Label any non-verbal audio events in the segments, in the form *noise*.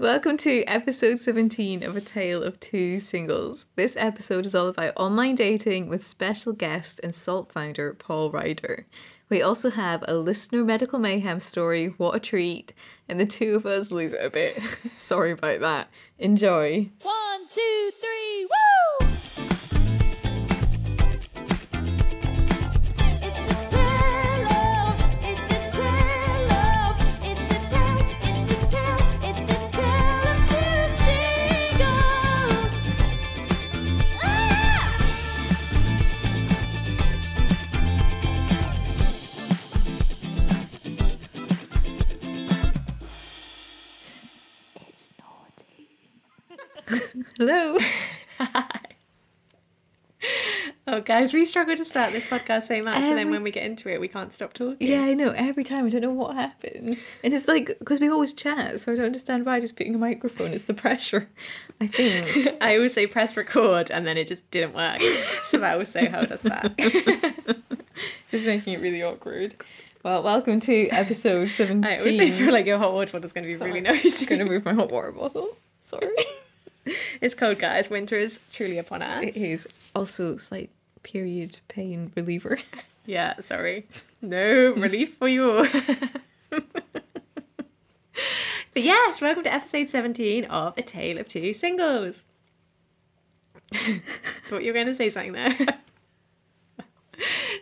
Welcome to episode 17 of A Tale of Two Singles. This episode is all about online dating with special guest and SALT founder Paul Rider. We also have a listener medical mayhem story, what a treat, and the two of us lose it a bit. *laughs* Sorry about that. Enjoy. One, two, three, woo! Hello. *laughs* Oh, guys, we struggle to start this podcast so much, and then um, when we get into it, we can't stop talking. Yeah, I know. Every time I don't know what happens. And it's like, because we always chat, so I don't understand why just putting a microphone. It's the pressure, I think. *laughs* I always say press record, and then it just didn't work. So that also held us back. It's making it really awkward. Well, welcome to episode *laughs* 17. I also feel like your hot water bottle is going to be really noisy. I'm going to move my hot water bottle. Sorry. *laughs* It's cold, guys. Winter is truly upon us. It is also slight period pain reliever. *laughs* Yeah, sorry. No relief for you all. *laughs* but yes, welcome to episode 17 of A Tale of Two Singles. Thought you were going to say something there.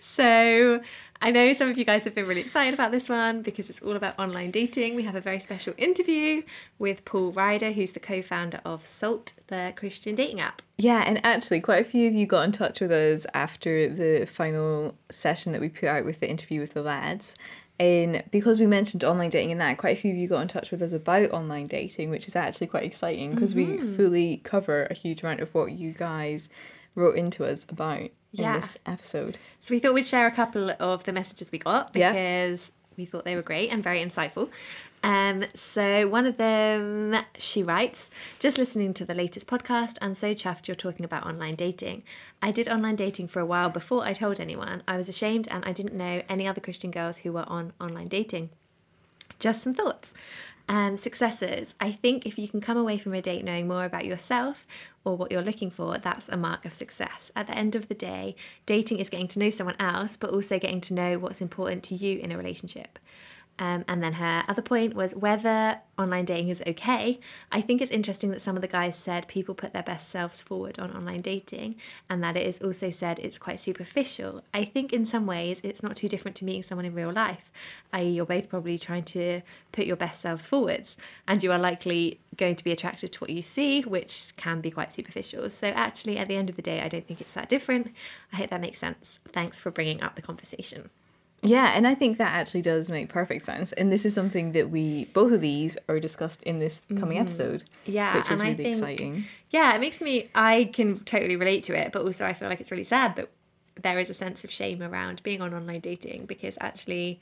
so, I know some of you guys have been really excited about this one because it's all about online dating. We have a very special interview with Paul Rider, who's the co founder of SALT, the Christian dating app. Yeah, and actually, quite a few of you got in touch with us after the final session that we put out with the interview with the lads. And because we mentioned online dating in that, quite a few of you got in touch with us about online dating, which is actually quite exciting because we mm-hmm. fully cover a huge amount of what you guys wrote into us about Yeah. in this episode. So we thought we'd share a couple of the messages we got Yeah. because we thought they were great and very insightful. Um, so one of them, she writes, just listening to the latest podcast and so chuffed you're talking about online dating. I did online dating for a while before I told anyone. I was ashamed and I didn't know any other Christian girls who were on online dating. Just some thoughts. Um, successes. I think if you can come away from a date knowing more about yourself or what you're looking for, that's a mark of success. At the end of the day, dating is getting to know someone else, but also getting to know what's important to you in a relationship. Um, and then her other point was whether online dating is okay. I think it's interesting that some of the guys said people put their best selves forward on online dating, and that it is also said it's quite superficial. I think in some ways it's not too different to meeting someone in real life, i.e., you're both probably trying to put your best selves forwards, and you are likely going to be attracted to what you see, which can be quite superficial. So, actually, at the end of the day, I don't think it's that different. I hope that makes sense. Thanks for bringing up the conversation. Yeah, and I think that actually does make perfect sense. And this is something that we, both of these, are discussed in this coming mm-hmm. episode. Yeah, Which is and I really think- exciting. Yeah, it makes me. I can totally relate to it, but also I feel like it's really sad that there is a sense of shame around being on online dating because actually,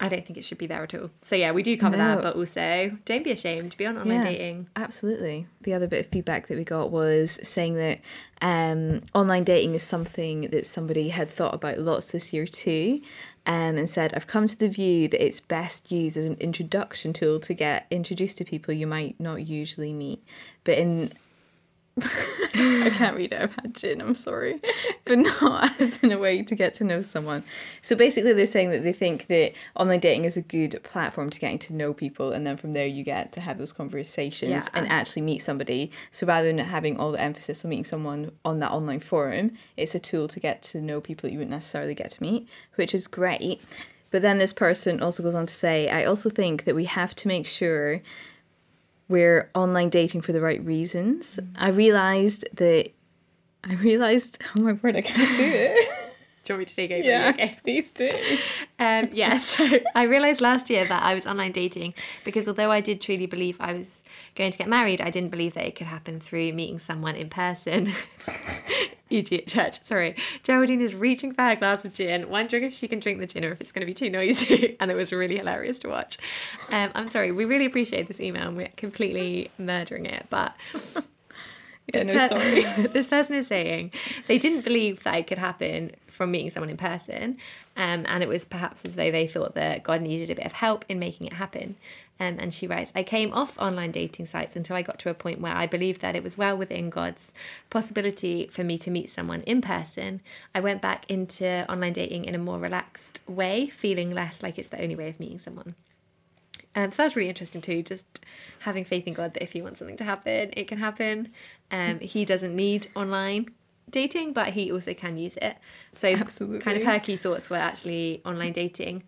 I don't think it should be there at all. So yeah, we do cover No. that, but also don't be ashamed to be on online dating. Absolutely. The other bit of feedback that we got was saying that um, online dating is something that somebody had thought about lots this year too. Um, and said, I've come to the view that it's best used as an introduction tool to get introduced to people you might not usually meet. But in I can't read it. I've had gin. I'm sorry, *laughs* but not *laughs* as in a way to get to know someone. So basically, they're saying that they think that online dating is a good platform to getting to know people, and then from there you get to have those conversations Yeah. and actually meet somebody. So rather than having all the emphasis on meeting someone on that online forum, it's a tool to get to know people that you wouldn't necessarily get to meet, which is great. But then this person also goes on to say, I also think that we have to make sure we're online dating for the right reasons. I realized that I realized oh my word I can't do it. *laughs* Do you want me to take over? Okay. please do. Um, yeah, *laughs* so I realised last year that I was online dating because although I did truly believe I was going to get married, I didn't believe that it could happen through meeting someone in person. *laughs* At church. Sorry. Geraldine is reaching for her glass of gin, wondering if she can drink the gin or if it's going to be too noisy. *laughs* and it was really hilarious to watch. Um, I'm sorry. We really appreciate this email and we're completely murdering it. But *laughs* Yeah, This no, per- sorry. *laughs* this person is saying they didn't believe that it could happen from meeting someone in person, um, and it was perhaps as though they thought that God needed a bit of help in making it happen. Um, and she writes, I came off online dating sites until I got to a point where I believed that it was well within God's possibility for me to meet someone in person. I went back into online dating in a more relaxed way, feeling less like it's the only way of meeting someone. Um, so that's really interesting too. Just having faith in God that if He wants something to happen, it can happen. Um, he doesn't need online dating, but He also can use it. So, Absolutely. kind of her key thoughts were actually online dating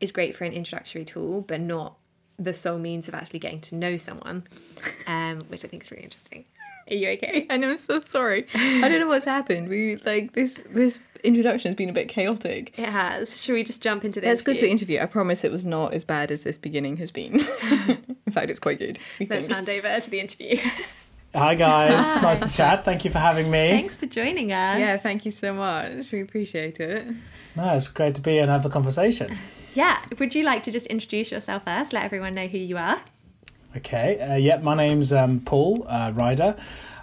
is great for an introductory tool, but not the sole means of actually getting to know someone, um, which I think is really interesting. Are you okay? And I'm so sorry. *laughs* I don't know what's happened. We like this this introduction has been a bit chaotic. It has. Should we just jump into this? Let's go to the interview? interview. I promise it was not as bad as this beginning has been. *laughs* *laughs* In fact, it's quite good. we Let's think. hand over to the interview. Hi guys, nice to chat. Thank you for having me. Thanks for joining us. Yeah, thank you so much. We appreciate it. No, it's great to be here and have a conversation. Yeah. Would you like to just introduce yourself first? Let everyone know who you are. Okay, uh, yeah, my name's um, Paul uh, Rider.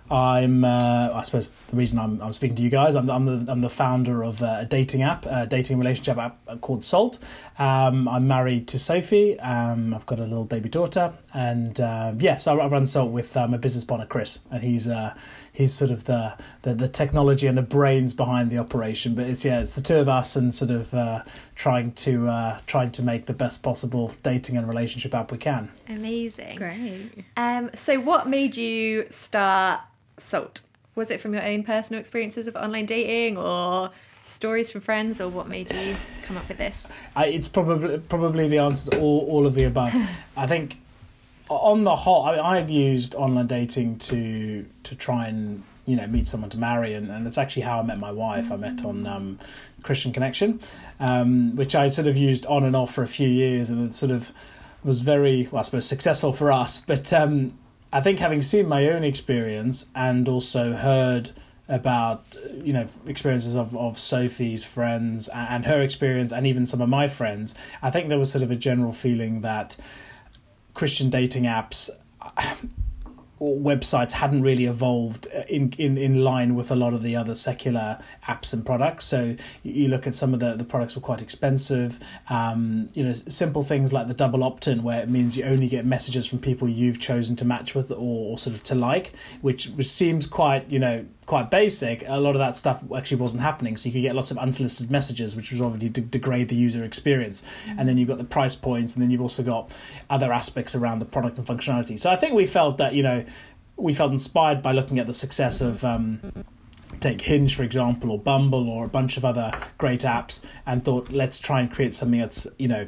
I'm, uh, I suppose, the reason I'm, I'm speaking to you guys. I'm, I'm the I'm the founder of uh, a dating app, a dating relationship app called Salt. Um, I'm married to Sophie. Um, I've got a little baby daughter, and um, yeah, so I run Salt with uh, my business partner Chris, and he's he's sort of the, the the technology and the brains behind the operation. But it's yeah, it's the two of us, and sort of uh, trying to uh, trying to make the best possible dating and relationship app we can. Amazing. Great. Um, so, what made you start Salt? Was it from your own personal experiences of online dating, or stories from friends, or what made you come up with this? I, it's probably probably the answer to all, all of the above. I think on the whole, I, I had used online dating to to try and you know meet someone to marry, and, and that's actually how I met my wife. I met on um, Christian Connection, um, which I sort of used on and off for a few years, and it sort of was very, well, I suppose, successful for us. But um, I think having seen my own experience and also heard about you know experiences of, of Sophie's friends and her experience and even some of my friends, I think there was sort of a general feeling that Christian dating apps or *sighs* websites hadn't really evolved in, in, in line with a lot of the other secular apps and products. So you look at some of the, the products were quite expensive. Um, you know, simple things like the double opt-in, where it means you only get messages from people you've chosen to match with or, or sort of to like, which, which seems quite you know quite basic. A lot of that stuff actually wasn't happening, so you could get lots of unsolicited messages, which was obviously to degrade the user experience. And then you've got the price points, and then you've also got other aspects around the product and functionality. So I think we felt that you know we felt inspired by looking at the success of. Um, take Hinge for example, or Bumble, or a bunch of other great apps, and thought let's try and create something that's you know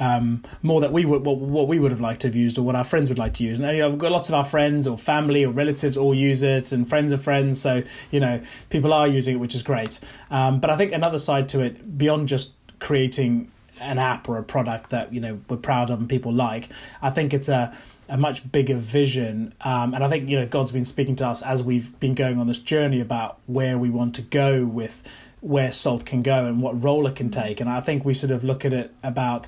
um, more that we would what, what we would have liked to have used or what our friends would like to use. And you know, I've got lots of our friends or family or relatives all use it, and friends of friends. So you know, people are using it, which is great. Um, but I think another side to it, beyond just creating an app or a product that you know we're proud of and people like, I think it's a a much bigger vision. Um, and I think you know God's been speaking to us as we've been going on this journey about where we want to go with where salt can go and what role it can take. And I think we sort of look at it about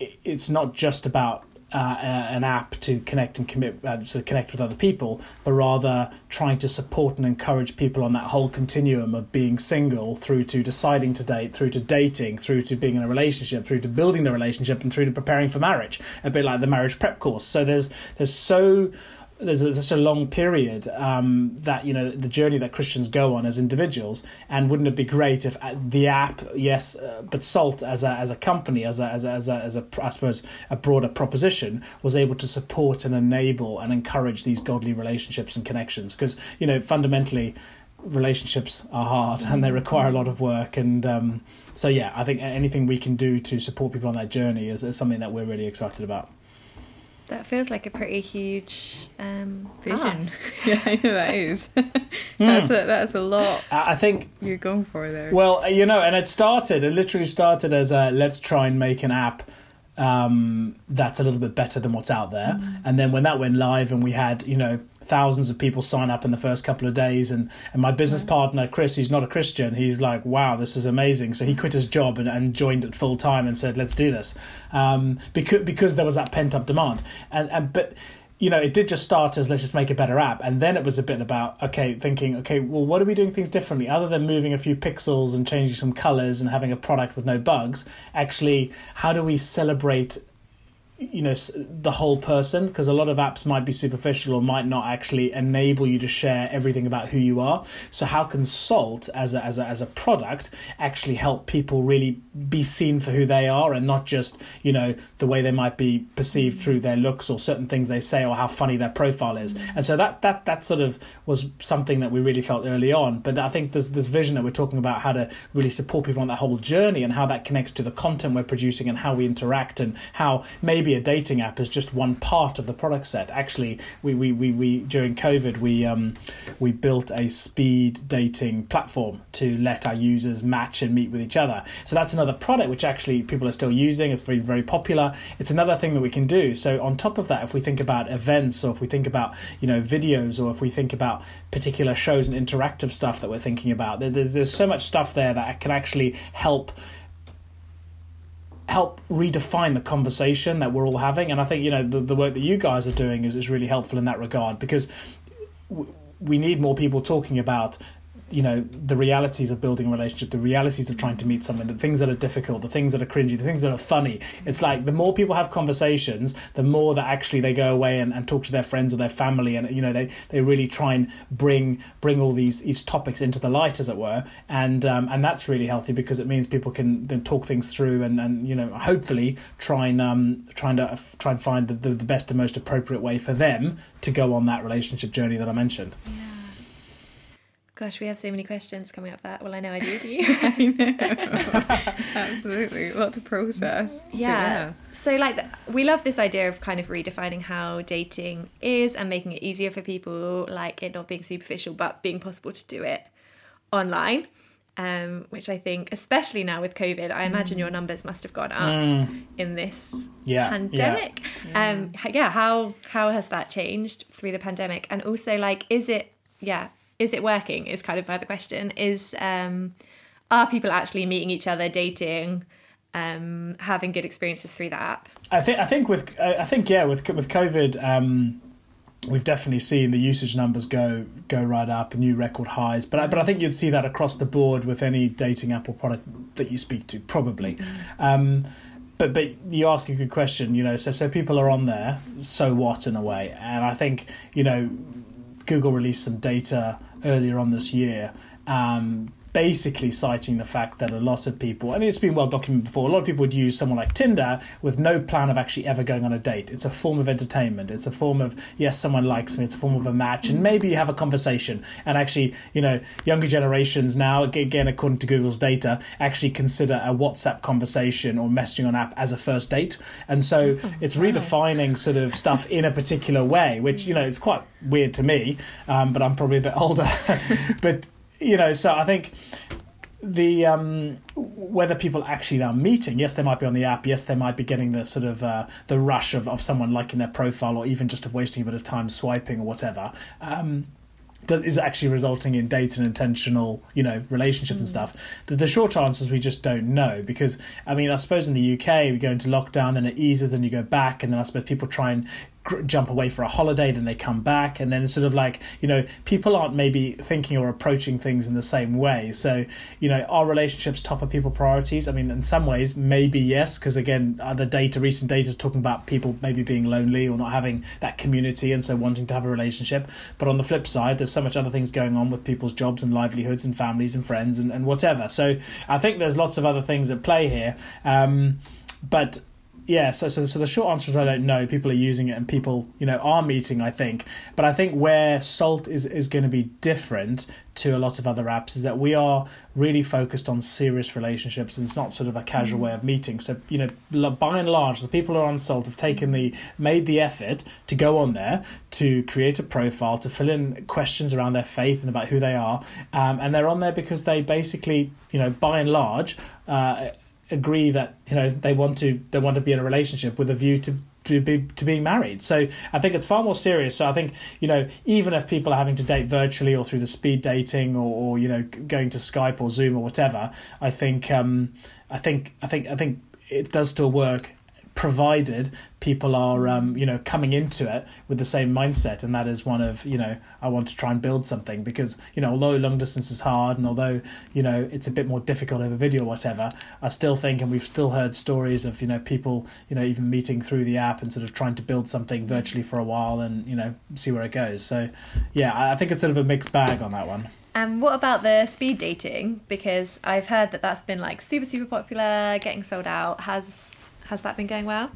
it's not just about uh, an app to connect and commit uh, to connect with other people, but rather trying to support and encourage people on that whole continuum of being single through to deciding to date, through to dating, through to being in a relationship, through to building the relationship, and through to preparing for marriage. A bit like the marriage prep course. So there's there's so there's such a long period um, that you know the journey that Christians go on as individuals, and wouldn't it be great if uh, the app, yes, uh, but Salt as a as a company, as a as a, as a as a I suppose a broader proposition, was able to support and enable and encourage these godly relationships and connections, because you know fundamentally relationships are hard and they require a lot of work and um, so yeah i think anything we can do to support people on that journey is, is something that we're really excited about That feels like a pretty huge um, Vision. *laughs* yeah, I know that is. *laughs* that's a that's a lot i think you're going for there. Well, you know, and it started. It literally started as a let's try and make an app um, that's a little bit better than what's out there. And then when that went live, and we had you know thousands of people sign up in the first couple of days, and and my business partner Chris, who's not a Christian, he's like, wow, this is amazing. So he quit his job and, and joined it full time and said, let's do this, um, because because there was that pent up demand. And and but you know, it did just start as let's just make a better app, and then it was a bit about okay, thinking okay, well, what are we doing things differently other than moving a few pixels and changing some colors and having a product with no bugs? Actually, how do we celebrate you know the whole person because a lot of apps might be superficial or might not actually enable you to share everything about who you are. So how can salt as a, as a, as a product actually help people really be seen for who they are and not just you know the way they might be perceived through their looks or certain things they say or how funny their profile is? And so that that that sort of was something that we really felt early on. But i think there's this vision that we're talking about how to really support people on that whole journey and how that connects to the content we're producing and how we interact and how maybe a dating app is just one part of the product set. Actually we we, we, we during covid we um we built a speed dating platform to let our users match and meet with each other. So that's another product which actually people are still using. It's very very popular. It's another thing that we can do. So on top of that if we think about events or if we think about you know videos or if we think about particular shows and interactive stuff that we're thinking about there, there's, there's so much stuff there that can actually help help redefine the conversation that we're all having. And i think you know the, the work that you guys are doing is, is really helpful in that regard because w- we need more people talking about you know the realities of building a relationship the realities of trying to meet someone the things that are difficult the things that are cringy the things that are funny. It's like the more people have conversations the more that actually they go away and, and talk to their friends or their family and you know they, they really try and bring bring all these these topics into the light as it were. And um, and that's really healthy because it means people can then talk things through and, and you know hopefully try and um, trying to try and find the, the, the best and most appropriate way for them to go on that relationship journey that I mentioned. Gosh, we have so many questions coming up that. Well, I know I do. Do you? *laughs* *laughs* Absolutely, a lot to process. But yeah. So, like, we love this idea of kind of redefining how dating is and making it easier for people, like it not being superficial, but being possible to do it online. Um, which I think, especially now with COVID, I imagine your numbers must have gone up in this Mm. Yeah, pandemic. Um, yeah, how how has that changed through the pandemic? And also, like, is it yeah, is it working? Is kind of my other question. Is um, are people actually meeting each other, dating, um, having good experiences through that app? I think I think with I I think yeah with with COVID um, we've definitely seen the usage numbers go go right up new record highs but I, but I think you'd see that across the board with any dating app or product that you speak to probably um, but but you ask a good question you know so so people are on there so what in a way and I think you know Google released some data earlier on this year, um, basically citing the fact that a lot of people, and it's been well documented before, a lot of people would use someone like Tinder with no plan of actually ever going on a date. It's a form of entertainment. It's a form of, yes, someone likes me. It's a form of a match, and maybe you have a conversation. And actually, you know, younger generations now, again, according to Google's data, actually consider a WhatsApp conversation or messaging on app as a first date. And so it's redefining sort of stuff *laughs* in a particular way, which, you know, it's quite weird to me, um, but I'm probably a bit older. *laughs* but, you know, so I think the um, whether people actually are meeting, yes, they might be on the app, yes, they might be getting the sort of uh, the rush of, of someone liking their profile or even just of wasting a bit of time swiping or whatever. Um, is actually resulting in date and intentional, you know, relationship and stuff. The, the short answer is we just don't know because I mean, I suppose in the UK we go into lockdown and it eases, then you go back, and then I suppose people try and jump away for a holiday, then they come back, and then it's sort of like you know, people aren't maybe thinking or approaching things in the same way. So you know, are relationships top of people priorities? I mean, in some ways, maybe yes, because again, the data, recent data is talking about people maybe being lonely or not having that community, and so wanting to have a relationship. But on the flip side, there's so much other things going on with people's jobs and livelihoods and families and friends and, and whatever. So I think there's lots of other things at play here. Um, but yeah, so, so so the short answer is I don't know. People are using it and people, you know, are meeting, I think. But I think where Salt is, is going to be different to a lot of other apps is that we are really focused on serious relationships and it's not sort of a casual way of meeting. So, you know, by and large, the people who are on Salt have taken the made the effort to go on there to create a profile, to fill in questions around their faith and about who they are. Um, and they're on there because they basically, you know, by and large, uh, agree that you know they want to they want to be in a relationship with a view to to be to being married. So I think it's far more serious. So I think you know even if people are having to date virtually or through the speed dating or, or you know going to Skype or Zoom or whatever, I think um, I think I think I think it does still work provided people are um, you know coming into it with the same mindset and that is one of you know i want to try and build something because you know although long distance is hard and although you know it's a bit more difficult over video or whatever i still think and we've still heard stories of you know people you know even meeting through the app and sort of trying to build something virtually for a while and you know see where it goes so yeah i think it's sort of a mixed bag on that one And what about the speed dating? Because I've heard that that's been like super super popular, getting sold out. Has has that been going well?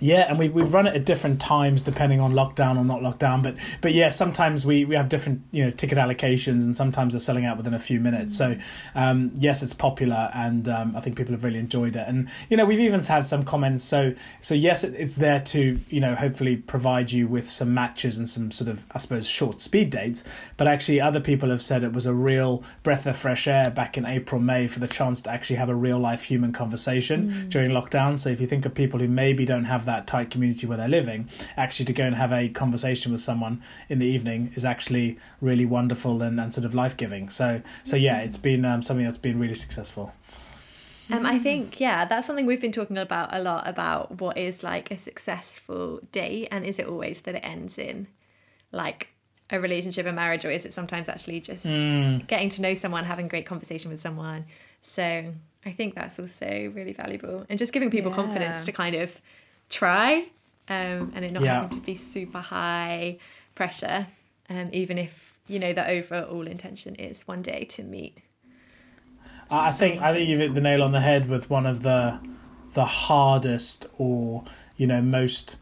Yeah, and we we've run it at different times depending on lockdown or not lockdown. But but yeah, sometimes we, we have different you know ticket allocations, and sometimes they're selling out within a few minutes. So um, yes, it's popular, and um, I think people have really enjoyed it. And you know we've even had some comments. So so yes, it, it's there to you know hopefully provide you with some matches and some sort of I suppose short speed dates. But actually, other people have said it was a real breath of fresh air back in April May for the chance to actually have a real life human conversation during lockdown. So if you think of people who maybe don't have that tight community where they're living, actually to go and have a conversation with someone in the evening is actually really wonderful and, and sort of life giving. So so yeah, it's been um, something that's been really successful. Um, I think yeah, that's something we've been talking about a lot about what is like a successful date, and is it always that it ends in like a relationship, a marriage, or is it sometimes actually just getting to know someone, having great conversation with someone? So I think that's also really valuable, and just giving people confidence to kind of try, um, and it not Yeah. having to be super high pressure, um, even if you know the overall intention is one day to meet. I I think I think you've hit the nail on the head with one of the the hardest or you know most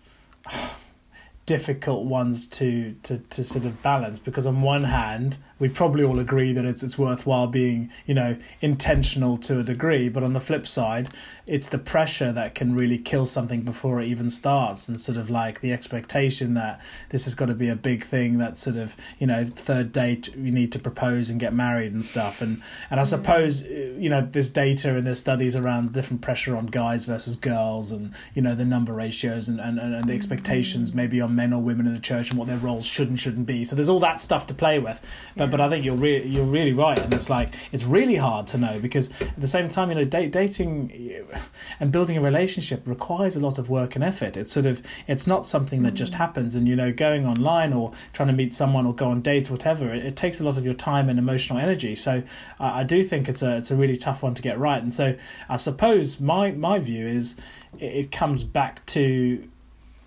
*sighs* difficult ones to, to, to sort of balance because on one hand we probably all agree that it's it's worthwhile being you know intentional to a degree but on the flip side it's the pressure that can really kill something before it even starts and sort of like the expectation that this has got to be a big thing that sort of you know third date you need to propose and get married and stuff and and I suppose uh, you know there's data and there's studies around different pressure on guys versus girls and you know the number ratios and, and, and the expectations maybe on men or women in the church and what their roles should and shouldn't be. So there's all that stuff to play with. But but I think you're really you're really right and it's like it's really hard to know because at the same time you know date, dating and building a relationship requires a lot of work and effort. It's sort of it's not something that just happens and you know going online or trying to meet someone or go on dates whatever it, it takes a lot of your time and emotional energy. So uh, I do think it's a it's a really tough one to get right. And so I suppose my my view is it, it comes back to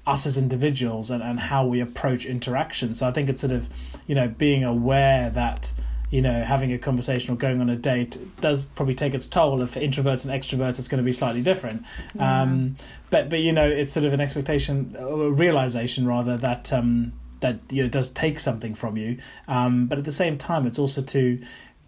us as individuals and, and how we approach interaction. So I think it's sort of, you know, being aware that, you know, having a conversation or going on a date does probably take its toll. If introverts and extroverts, it's going to be slightly different. Um, but but you know, it's sort of an expectation, or a realization rather that um, that you know does take something from you. Um, but at the same time, it's also to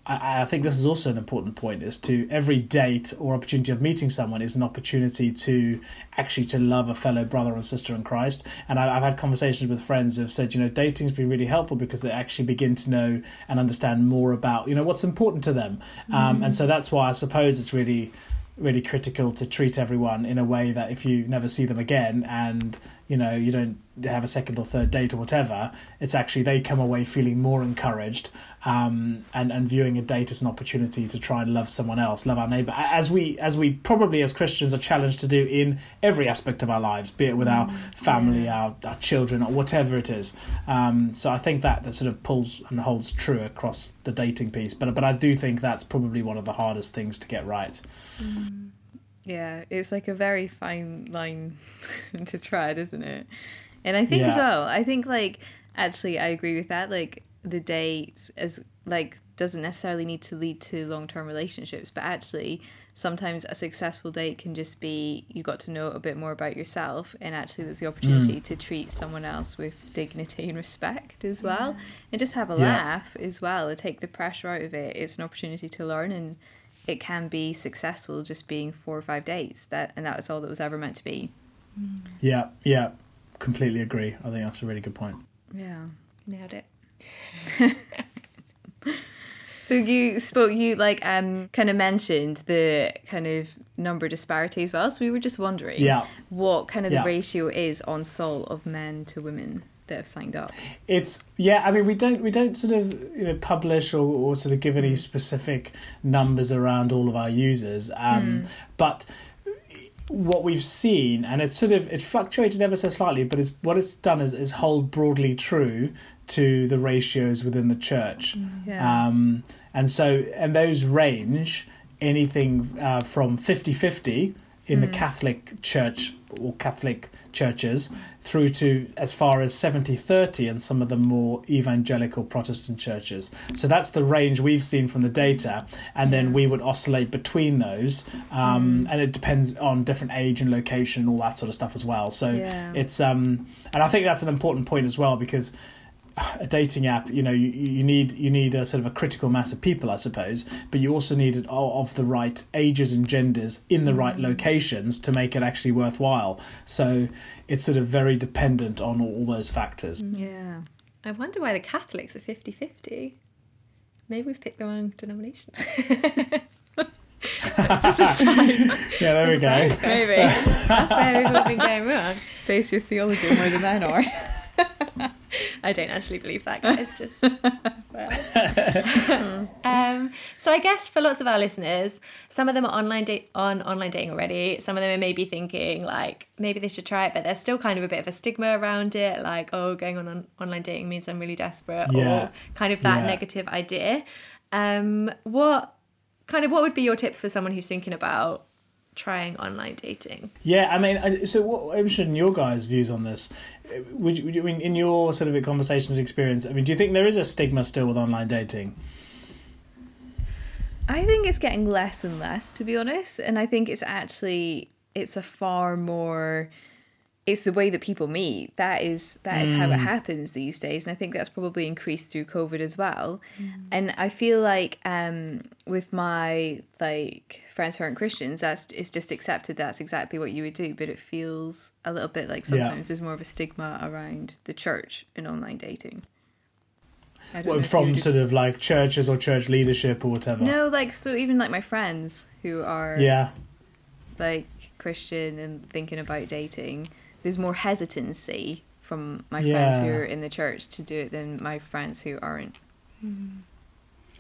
I, I think this is also an important point is to every date or opportunity of meeting someone is an opportunity to actually to love a fellow brother and sister in Christ. And I, I've had conversations with friends who've said, you know, dating's been really helpful because they actually begin to know and understand more about, you know, what's important to them. Um, and so that's why I suppose it's really really critical to treat everyone in a way that if you never see them again and you know you don't have a second or third date or whatever it's actually they come away feeling more encouraged um, and and viewing a date as an opportunity to try and love someone else love our neighbor. As we as we probably as christians are challenged to do in every aspect of our lives be it with our family our, our children or whatever it is. Um, so i think that that sort of pulls and holds true across the dating piece but but i do think that's probably one of the hardest things to get right Yeah, it's like a very fine line *laughs* to tread, isn't it? And I think as well, I think like actually I agree with that. Like the date as like doesn't necessarily need to lead to long term relationships, but actually sometimes a successful date can just be you got to know a bit more about yourself and actually there's the mm. opportunity to treat someone else with dignity and respect as well. And just have a Yeah. laugh as well and take the pressure out of it. It's an opportunity to learn and it can be successful just being four or five dates that and that was all that was ever meant to be Yeah, yeah, completely agree. I think that's a really good point. yeah Nailed it. *laughs* so you spoke you like um kind of mentioned the kind of number disparity as well so we were just wondering Yeah. what kind of Yeah. the ratio is on Salt of men to women that have signed up It's yeah. I mean, we don't we don't sort of you know publish or, or sort of give any specific numbers around all of our users, um, but what we've seen, and it's sort of it's fluctuated ever so slightly, but it's what it's done is, is hold broadly true to the ratios within the church. Yeah. Um, and so, and those range anything uh, from 50 50 in the Catholic Church or Catholic churches through to as far as 70 30 in some of the more evangelical Protestant churches. So that's the range we've seen from the data, and then we would oscillate between those. Um, And it depends on different age and location, and all that sort of stuff as well. So Yeah. it's, um, and I think that's an important point as well because a dating app, you know, you, you need you need a sort of a critical mass of people, I suppose, but you also need it o- of the right ages and genders in the right locations to make it actually worthwhile. So it's sort of very dependent on all those factors. Mm, yeah. I wonder why the Catholics are 50 50. Maybe we've picked the wrong denomination. *laughs* Yeah, there we go. Maybe. That's where we've all been going wrong. Face your theology more than I know. *laughs* I don't actually believe that, guys. *laughs* Just *laughs* um, so I guess for lots of our listeners, some of them are online date on online dating already. Some of them are maybe thinking like maybe they should try it, but there's still kind of a bit of a stigma around it. Like, oh, going on, on online dating means I'm really desperate, Yeah. or kind of that Yeah. negative idea. Um, what kind of what would be your tips for someone who's thinking about trying online dating? Yeah, I mean, so what, I'm interested in your guys' views on this. Would you, would you I mean in your sort of conversations experience? I mean, do you think there is a stigma still with online dating? I think it's getting less and less, to be honest. And I think it's actually it's a far more it's the way that people meet. That is that is how it happens these days. And I think that's probably increased through COVID as well. And I feel like um with my like friends who aren't Christians, that's it's just accepted that's exactly what you would do. But it feels a little bit like Yeah. sometimes there's more of a stigma around the church in online dating. I don't know Well, from sort of like churches or church leadership or whatever. no, like so even like my friends who are Yeah. like Christian and thinking about dating, there's more hesitancy from my friends who are in the church to do it than my friends who aren't. Mm.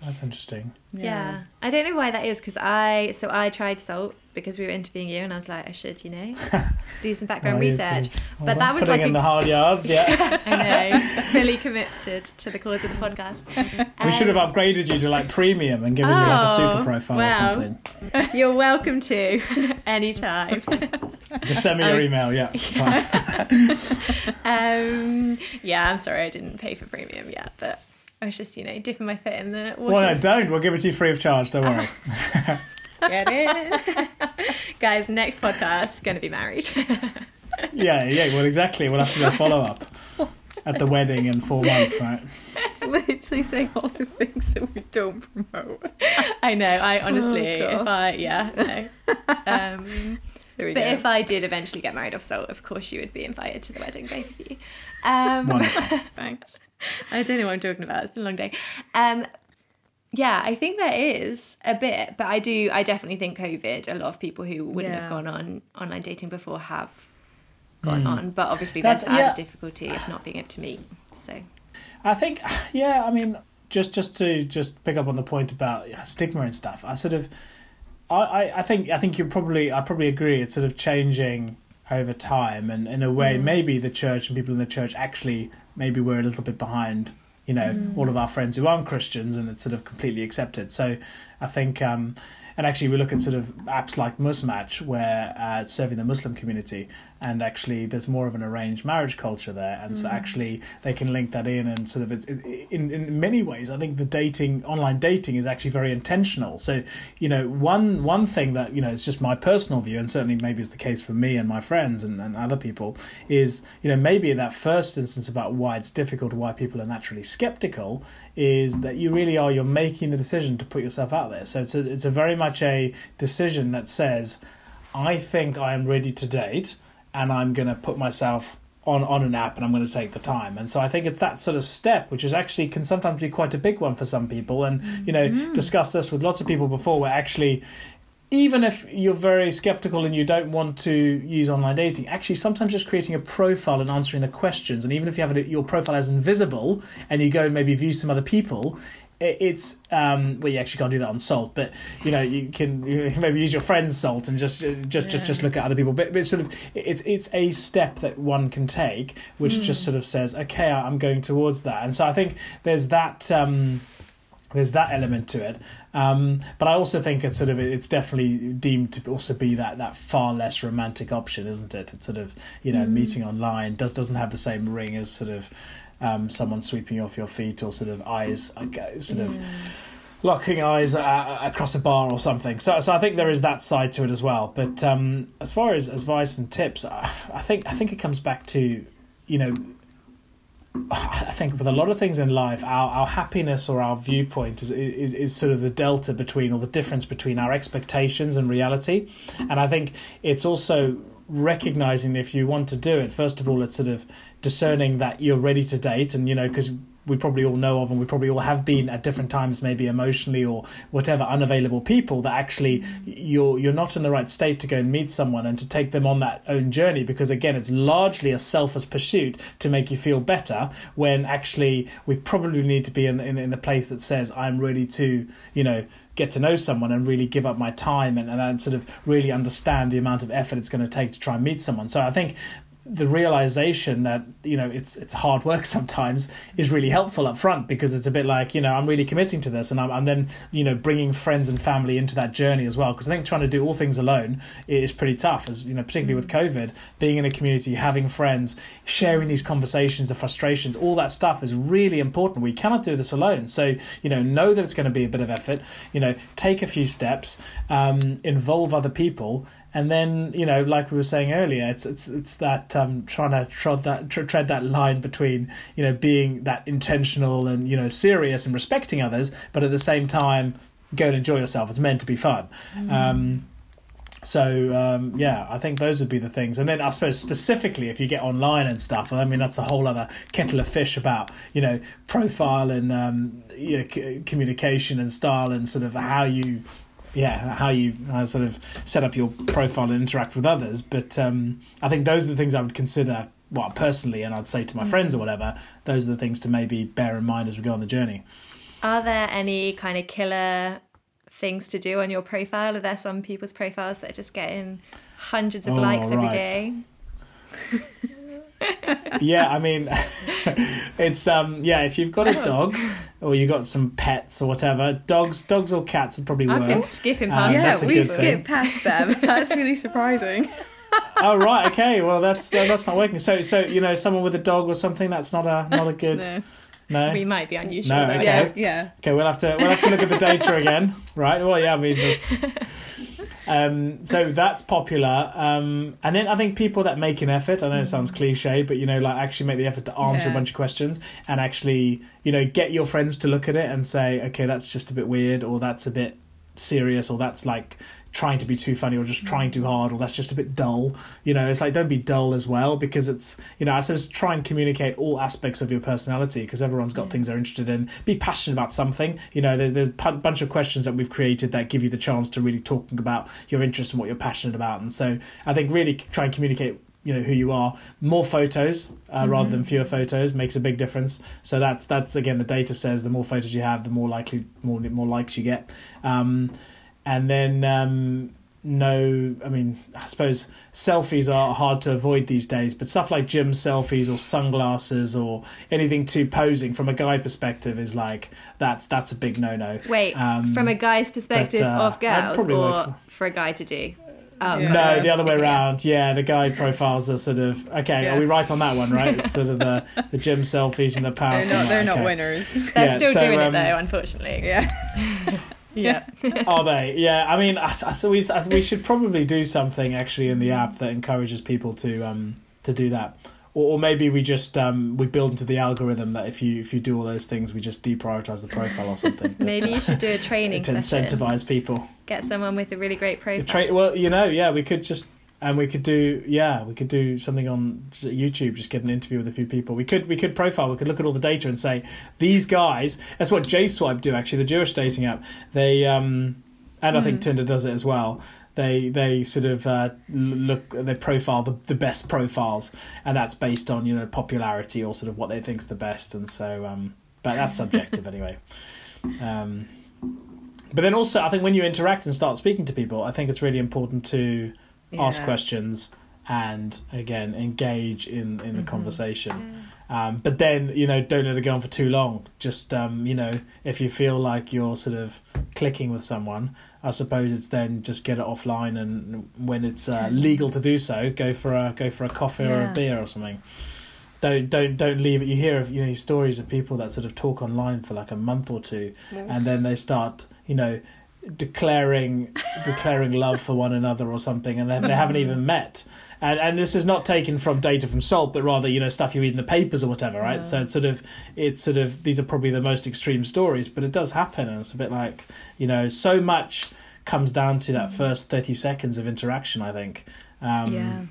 That's interesting. Yeah. I don't know why that is because I so I tried salt because we were interviewing you and I was like I should you know *laughs* do some background Oh, research yes. but that was putting like in a- the hard yards. Yeah, *laughs* I know *laughs* fully committed to the cause of the podcast we should have Um, upgraded you to like premium and given you like a Oh, super profile or something. you're welcome to anytime Just send me your Oh. email. Yeah, it's fine. um yeah I'm sorry I didn't pay for premium yet but I was just you know dipping my foot in the water. Well, no, don't. We'll give it to you free of charge. Don't worry. *laughs* get it *laughs* guys next podcast gonna be married *laughs* yeah, yeah. Well, exactly. We'll have to do a follow up at the wedding in four months, right? Literally saying all the things that we don't promote. I know I honestly Oh, if I yeah no um But go. if I did eventually get married off salt, of course you would be invited to the wedding, both of you. Um, Wonderful. thanks. *laughs* I don't know what I'm talking about. It's been a long day. Um, yeah, I think there is a bit, but I do. I definitely think COVID. A lot of people who wouldn't have gone on online dating before have gone on, but obviously. That's- there's added yeah. difficulty of not being able to meet. So I think, yeah, I mean, just just to just pick up on the point about stigma and stuff. I sort of, I, I, I think I think you probably I probably agree. It's sort of changing over time, and in a way, maybe the church and people in the church actually maybe we're a little bit behind. You know, all of our friends who aren't Christians, and it's sort of completely accepted. So, I think, um, and actually, we look at sort of apps like Muzmatch, where uh, it's serving the Muslim community, and actually, there's more of an arranged marriage culture there, and so actually, they can link that in, and sort of, it's, it, in in many ways, I think the dating, online dating, is actually very intentional. So, you know, one one thing that you know, it's just my personal view, and certainly maybe it's the case for me and my friends and, and other people, is you know maybe in that first instance about why it's difficult, why people are naturally skeptical, is that you really are you're making the decision to put yourself out there. So it's a, it's a very much a decision that says, I think I am ready to date, and I'm going to put myself on on an app and I'm going to take the time. And so I think it's that sort of step which is actually can sometimes be quite a big one for some people. And you know mm-hmm. discussed this with lots of people before where actually even if you're very skeptical and you don't want to use online dating, actually sometimes just creating a profile and answering the questions, and even if you have it, your profile as invisible and you go and maybe view some other people, it's um well you actually can't do that on salt but you know you can you can *laughs* maybe use your friend's salt and just just just, just look at other people. But, but it's sort of it's it's a step that one can take which just sort of says okay i'm going towards that. And so i think there's that um there's that element to it. Um, but i also think it's sort of it's definitely deemed to also be that that far less romantic option isn't it? It's sort of you know meeting online does doesn't have the same ring as sort of um, someone sweeping you off your feet or sort of eyes uh, sort of locking eyes uh, across a bar or something. So, so I think there is that side to it as well. But um, as far as advice and tips, I, I think I think it comes back to, you know, *sighs* I think with a lot of things in life, our, our happiness or our viewpoint is, is is sort of the delta between or the difference between our expectations and reality. And I think it's also recognizing if you want to do it, first of all, it's sort of discerning that you're ready to date, and you know, because we probably all know of, and we probably all have been at different times, maybe emotionally or whatever, unavailable people that actually you're you're not in the right state to go and meet someone and to take them on that own journey because again, it's largely a selfish pursuit to make you feel better. When actually we probably need to be in in, in the place that says I'm ready to you know get to know someone and really give up my time and, and, and sort of really understand the amount of effort it's going to take to try and meet someone. So I think the realization that you know it's it's hard work *laughs* sometimes is really helpful up front because it's a bit like you know I'm really committing to this and I'm, I'm then you know bringing friends and family into that journey as well. Because I think trying to do all things alone is pretty tough as you know particularly with COVID being in a community having friends sharing these conversations the frustrations all that stuff is really important. We cannot do this alone. So you know know that it's going to be a bit of effort you know take a few steps um, involve other people and then you know like we were saying earlier it's it's it's that um trying to tread that tr- tread that line between you know being that intentional and you know serious and respecting others but at the same time go and enjoy yourself. It's meant to be fun. Um so um, yeah, I think those would be the things, and then I suppose specifically if you get online and stuff, I mean that's a whole other kettle of fish about you know profile and um, you know, c- communication and style and sort of how you yeah how you uh, sort of set up your profile and interact with others but um, i think those are the things i would consider well personally and i'd say to my friends or whatever those are the things to maybe bear in mind as we go on the journey Are there any kind of killer things to do on your profile? Are there some people's profiles that are just getting hundreds of Oh, likes every right. day? *laughs* yeah i mean *laughs* it's um yeah if you've got a *laughs* dog or you've got some pets or whatever dogs dogs or cats would probably I've been work skipping Um, past yeah, that's a we thing. past them. That's really surprising. *laughs* *laughs* oh right okay well that's that's not working so so you know someone with a dog or something that's not a not a good No. No We might be unusual. No, okay. Yeah, yeah. Okay, we'll have to we'll have to look at the data again, *laughs* right? Well, yeah, I mean, this. *laughs* Um, so that's popular, um, and then I think people that make an effort. I know it sounds cliche, but you know, like actually make the effort to answer a bunch of questions and actually, you know, get your friends to look at it and say, okay, that's just a bit weird, or that's a bit serious, or that's like trying to be too funny, or just trying too hard, or that's just a bit dull. You know, it's like don't be dull as well because it's you know, I suppose try and communicate all aspects of your personality because everyone's got things they're interested in. Be passionate about something. You know, there, there's a bunch of questions that we've created that give you the chance to really talking about your interests and what you're passionate about. And so I think really try and communicate. You know who you are. More photos uh, rather than fewer photos makes a big difference. So that's that's again the data says the more photos you have, the more likely more more likes you get. Um, and then um, no, I mean, I suppose selfies are hard to avoid these days, but stuff like gym selfies or sunglasses or anything too posing from a guy perspective is like that's that's a big no no. Wait, Um, from a guy's perspective uh, of that girls or works. for a guy to do? Oh, Yeah. No, the other way around. Yeah, the guy profiles are sort of okay. Yeah. Are we right on that one? Right? It's sort of the the gym selfies and the power. *laughs* They're not, they're not okay. winners. They're Yeah, still so, doing um, it though, unfortunately. yeah. *laughs* Yeah. *laughs* Are they? Yeah. I mean, I, I- so we I- we should probably do something actually in the app that encourages people to um to do that, or, or maybe we just um we build into the algorithm that if you if you do all those things, we just deprioritize the profile or something. *laughs* But, Maybe uh, you should do a training to session. incentivize people. Get someone with a really great profile. Tra- well, you know, yeah, we could just and we could do yeah, we could do something on YouTube. Just get an interview with a few people. We could we could profile. We could look at all the data and say these guys. That's what JSwipe do actually. The Jewish dating app. They um and I think Tinder does it as well. They they sort of uh, look they profile the, the best profiles, and that's based on you know popularity or sort of what they think's the best. And so, um, but that's subjective *laughs* anyway. Um, but then also, I think when you interact and start speaking to people, I think it's really important to ask questions and again engage in in Mm-hmm. the conversation. Um, but then you know, don't let it go on for too long. Just um, you know, if you feel like you're sort of clicking with someone, I suppose it's then just get it offline, and when it's uh, *laughs* legal to do so, go for a go for a coffee or a beer or something. Don't don't don't leave it. You hear of you know stories of people that sort of talk online for like a month or two, and then they start you know declaring declaring love for one another or something, and they, they haven't even met. And and this is not taken from data from Salt, but rather you know stuff you read in the papers or whatever, right? So it's sort of it's sort of these are probably the most extreme stories, but it does happen, and it's a bit like you know so much comes down to that first thirty seconds of interaction, I think. Um, yeah.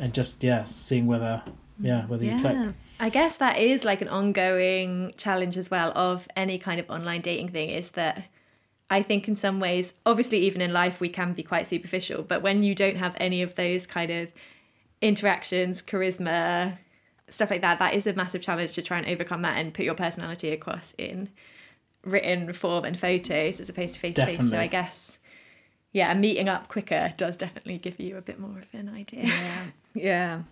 and just yeah, seeing whether yeah whether you click. I guess that is like an ongoing challenge as well of any kind of online dating thing is that I think in some ways, obviously, even in life, we can be quite superficial, but when you don't have any of those kind of interactions, charisma, stuff like that, that is a massive challenge to try and overcome that and put your personality across in written form and photos as opposed to face to face. So I guess, yeah, meeting up quicker does definitely give you a bit more of an idea. Yeah. Yeah.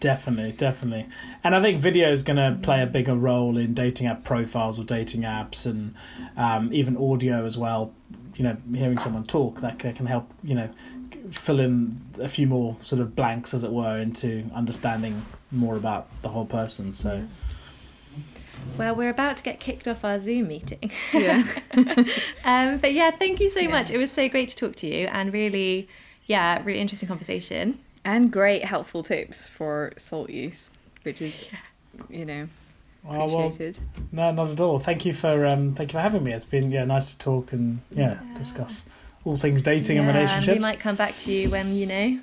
Definitely, definitely. And I think video is going to play a bigger role in dating app profiles or dating apps and um, even audio as well. You know, hearing someone talk that can help, you know, fill in a few more sort of blanks, as it were, into understanding more about the whole person. So, Well, we're about to get kicked off our Zoom meeting. Yeah. *laughs* Um, but yeah, thank you so Yeah. much. It was so great to talk to you and really, yeah, really interesting conversation. And great helpful tips for Salt use, which is, you know, oh, well, appreciated. no, not at all. Thank you for um, thank you for having me. It's been yeah nice to talk and yeah, Yeah. discuss all things dating and Yeah, relationships. we might come back to you when, you know,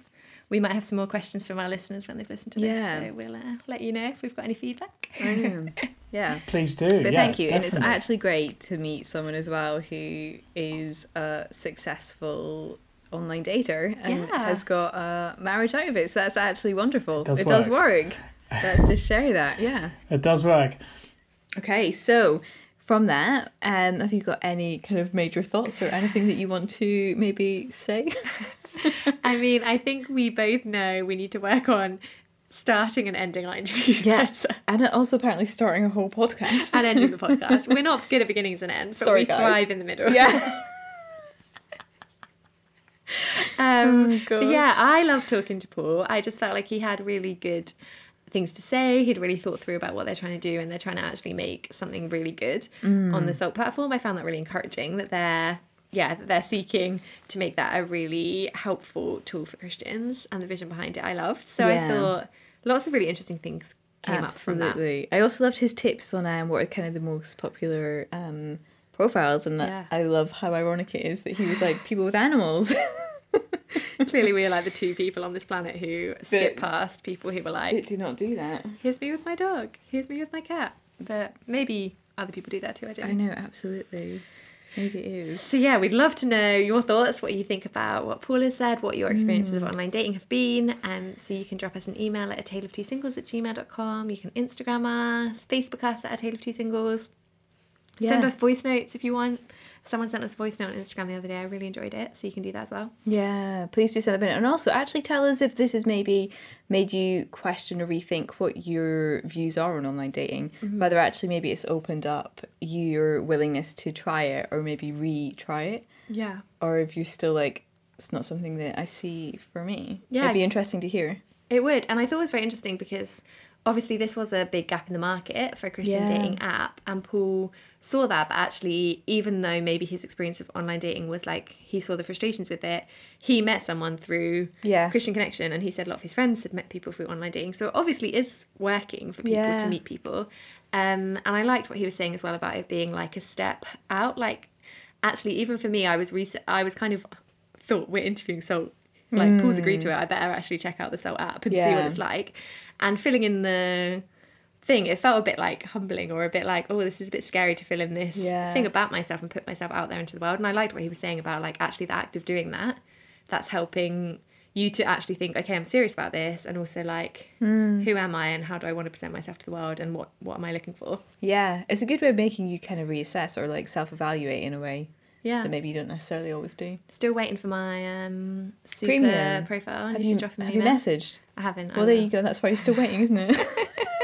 we might have some more questions from our listeners when they've listened to this. Yeah. So we'll uh, let you know if we've got any feedback. *laughs* Yeah. Please do. But yeah, thank you. And it's actually great to meet someone as well who is a successful online dater and Yeah. has got a marriage out of it. So that's actually wonderful. It does it does work. Let's just share that. Yeah. *laughs* it does work. Okay. So from that, um, have you got any kind of major thoughts or anything that you want to maybe say? *laughs* I mean, I think we both know we need to work on starting and ending our interviews Yeah. better. And also apparently starting a whole podcast. And ending the *laughs* podcast. We're not good at beginnings and ends, but Sorry, we guys. thrive in the middle. yeah. *laughs* Um, Oh, but yeah, I love talking to Paul. I just felt like he had really good things to say. He'd really thought through about what they're trying to do, and they're trying to actually make something really good on the Salt platform. I found that really encouraging that they're yeah that they're seeking to make that a really helpful tool for Christians, and the vision behind it I loved. So Yeah. I thought lots of really interesting things came up from that. I also loved his tips on um, what are kind of the most popular um, profiles, and Yeah. I love how ironic it is that he was like people with animals. *laughs* Clearly, we are like the two people on this planet who skip That- past people who were like, do not do that. "Here's me with my dog. Here's me with my cat." But maybe other people do that too. I don't know. I know, absolutely. Maybe it is. So yeah, we'd love to know your thoughts, what you think about what Paul has said, what your experiences of online dating have been. Um, so you can drop us an email at a tale of two singles at gmail.com. You can Instagram us, Facebook us at a tale of two singles. Send us voice notes if you want. Someone sent us a voice note on Instagram the other day. I really enjoyed it. So you can do that as well. Yeah, please do send them in. And also, actually tell us if this has maybe made you question or rethink what your views are on online dating. Mm-hmm. Whether actually maybe it's opened up your willingness to try it or maybe retry it. Yeah. Or if you're still like, it's not something that I see for me. Yeah. It'd be interesting to hear. It would. And I thought it was very interesting because obviously this was a big gap in the market for a Christian Yeah. dating app. And Paul saw that, but actually, even though maybe his experience of online dating was like he saw the frustrations with it, he met someone through Yeah. Christian Connection. And he said a lot of his friends had met people through online dating. So it obviously is working for people Yeah. to meet people. Um, and I liked what he was saying as well about it being like a step out. Like, actually, even for me, I was rec- I was kind of thought we're interviewing Salt. Like Paul's agreed to it. I better actually check out the Salt app and see what Hmm. It's like. And filling in the thing, it felt a bit like humbling or a bit like, oh, this is a bit scary to fill in this Yeah. thing about myself and put myself out there into the world. And I liked what he was saying about like actually the act of doing that, that's helping you to actually think, okay, I'm serious about this, and also like, who am I, and how do I want to present myself to the world, and what what am I looking for? Yeah, it's a good way of making you kind of reassess or like self evaluate in a way Yeah, that maybe you don't necessarily always do. still waiting for my um super Premium. profile. Have you should drop me have you messaged? I haven't. I Well, there you go. That's why you're still waiting, isn't it? *laughs*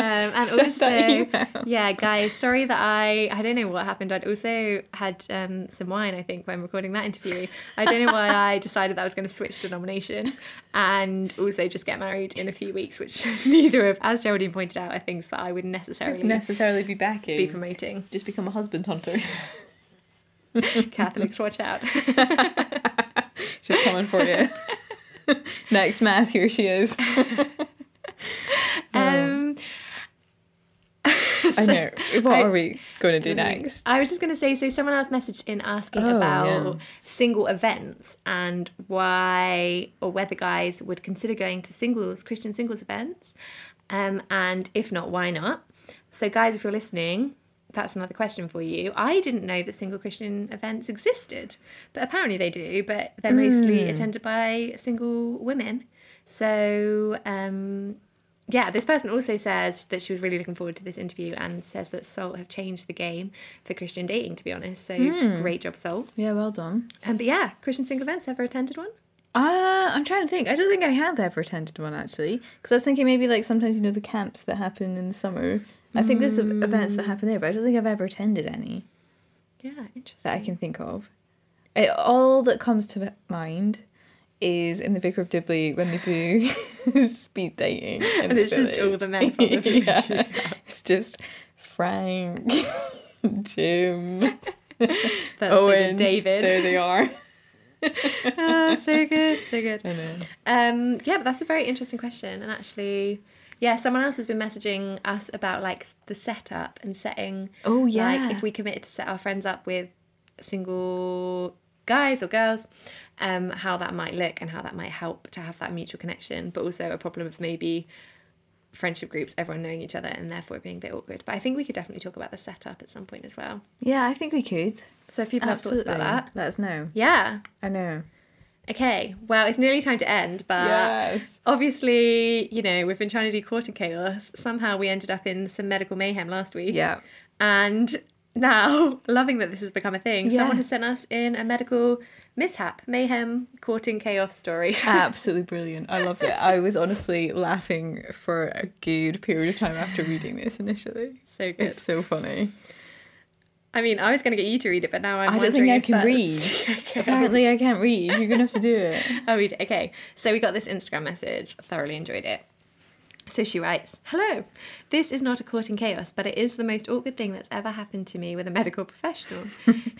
Um, and *laughs* also, yeah, guys, sorry that I I don't know what happened. I'd also had um, some wine, I think, when recording that interview. I don't know why *laughs* I decided that I was going to switch denomination and also just get married in a few weeks, which *laughs* neither of, as Geraldine pointed out, are things that I would necessarily necessarily be backing. be promoting. Just become a husband hunter. Catholics, watch out. She's coming for you. Next mass, here she is. Um, *laughs* I know. What I- are we going to do next? I was just going to say, so someone else messaged in asking Oh, about yeah. single events and why or whether guys would consider going to singles, Christian singles events. Um, and if not, why not? So, guys, if you're listening, that's another question for you. I didn't know that single Christian events existed, but apparently they do, but they're mostly attended by single women. So, um, yeah, this person also says that she was really looking forward to this interview and says that Salt have changed the game for Christian dating, to be honest. So great job, Salt. Yeah, well done. Um, but yeah, Christian single events, ever attended one? Uh, I'm trying to think. I don't think I have ever attended one actually, because I was thinking maybe like sometimes you know the camps that happen in the summer. I think there's ev- events that happen there, but I don't think I've ever attended any Yeah, interesting. that I can think of. It, all that comes to mind is in the Vicar of Dibley when they do *laughs* speed dating, And it's just all the men from the village. *laughs* yeah. It's just Frank, *laughs* Jim, That's Owen. David. There they are. Ah, so good, so good. I know. Um, yeah, but that's a very interesting question. And actually, yeah, someone else has been messaging us about like the setup and setting. Oh yeah. Like if we committed to set our friends up with single guys or girls, um, how that might look and how that might help to have that mutual connection, but also a problem of maybe friendship groups, everyone knowing each other and therefore being a bit awkward. But I think we could definitely talk about the setup at some point as well. yeah, I think we could. So if people have thoughts about that. Let us know. Yeah. I know. Okay. Well, it's nearly time to end, but yes. obviously, you know, we've been trying to do Courting Chaos. Somehow we ended up in some medical mayhem last week. Yeah. And now, *laughs* loving that this has become a thing, Yeah. someone has sent us in a medical mishap, mayhem, courting chaos story. *laughs* Absolutely brilliant. I love it. I was honestly laughing for a good period of time after reading this initially. so good. It's so funny. I mean, I was going to get you to read it, but now I'm I don't think I can that's- read. *laughs* Okay. Apparently, I can't read. You're gonna have to do it. I'll read it. Okay. So we got this Instagram message. Thoroughly enjoyed it. So she writes, Hello, this is not a Courting Chaos, but it is the most awkward thing that's ever happened to me with a medical professional.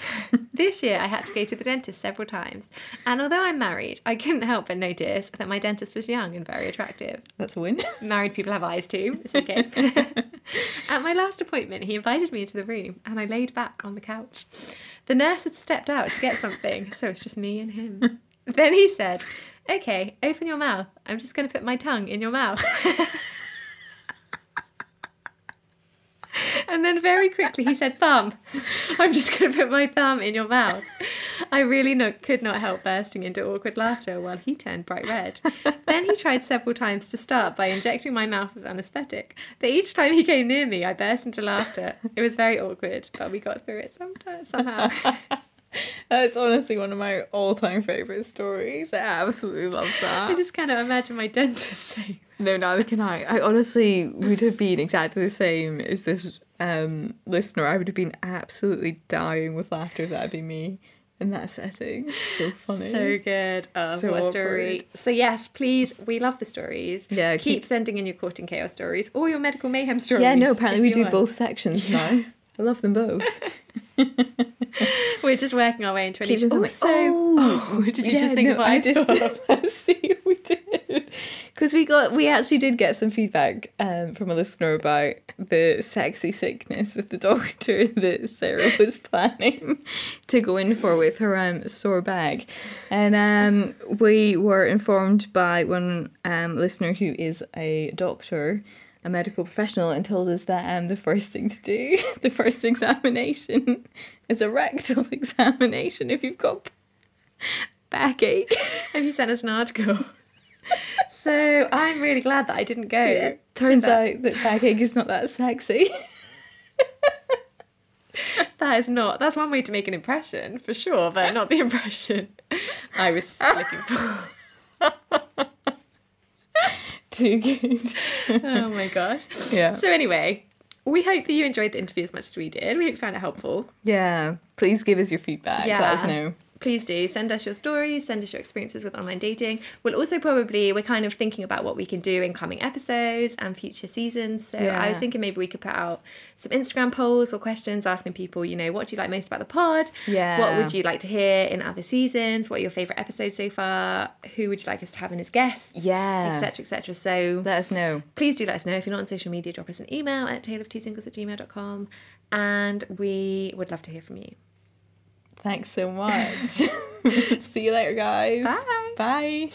*laughs* this year I had to go to the dentist several times, and although I'm married, I couldn't help but notice that my dentist was young and very attractive. That's a win. *laughs* Married people have eyes too, it's okay. *laughs* At my last appointment, he invited me into the room, and I laid back on the couch. The nurse had stepped out to get something, so it's just me and him. Then he said, Okay, open your mouth. I'm just going to put my tongue in your mouth. and then very quickly he said, Thumb. I'm just going to put my thumb in your mouth. I really no- could not help bursting into awkward laughter while he turned bright red. then he tried several times to start by injecting my mouth with anaesthetic. But each time he came near me, I burst into laughter. It was very awkward, but we got through it sometime, somehow. That's honestly one of my all-time favorite stories. I absolutely love that. I just kind of imagine my dentist *laughs* saying No, neither can I. I honestly would have been exactly the same as this um, listener. I would have been absolutely dying with laughter if that had been me in that setting. So funny. So good. Oh, So what a story. So yes, please, we love the stories. Yeah, keep, keep- sending in your Courting Chaos stories or your medical mayhem stories. yeah, no, apparently we do want. both sections *laughs* now. I love them both. *laughs* We're just working our way into them. Also, Oh, *laughs* did you yeah, just think no, of what I, I just thought? let's *laughs* see we did because we got we actually did get some feedback um, from a listener about the sexy sickness with the doctor that Sarah was planning to go in for with her um, sore bag, and um, we were informed by one um, listener who is a doctor. A medical professional and told us that um, the first thing to do, *laughs* the first examination, is a rectal *laughs* examination if you've got backache. *laughs* and he sent us an article. so I'm really glad that I didn't go. to Turns that. out that backache is not that sexy. that is not. That's one way to make an impression for sure, but not the impression I was looking for. Too good. *laughs* Oh my gosh. Yeah. So anyway, we hope that you enjoyed the interview as much as we did. We hope you found it helpful. Yeah. Please give us your feedback. Let us know. Please do send us your stories, send us your experiences with online dating. We'll also probably we're kind of thinking about what we can do in coming episodes and future seasons. So I was thinking maybe we could put out some Instagram polls or questions asking people, you know, what do you like most about the pod? Yeah. What would you like to hear in other seasons? What are your favourite episodes so far? Who would you like us to have in as guests? Yeah. Etc. Etc. So Let us know. please do let us know. If you're not on social media, drop us an email at taleoftwosingles at gmail.com and we would love to hear from you. Thanks so much. *laughs* See you later, guys. Bye. Bye.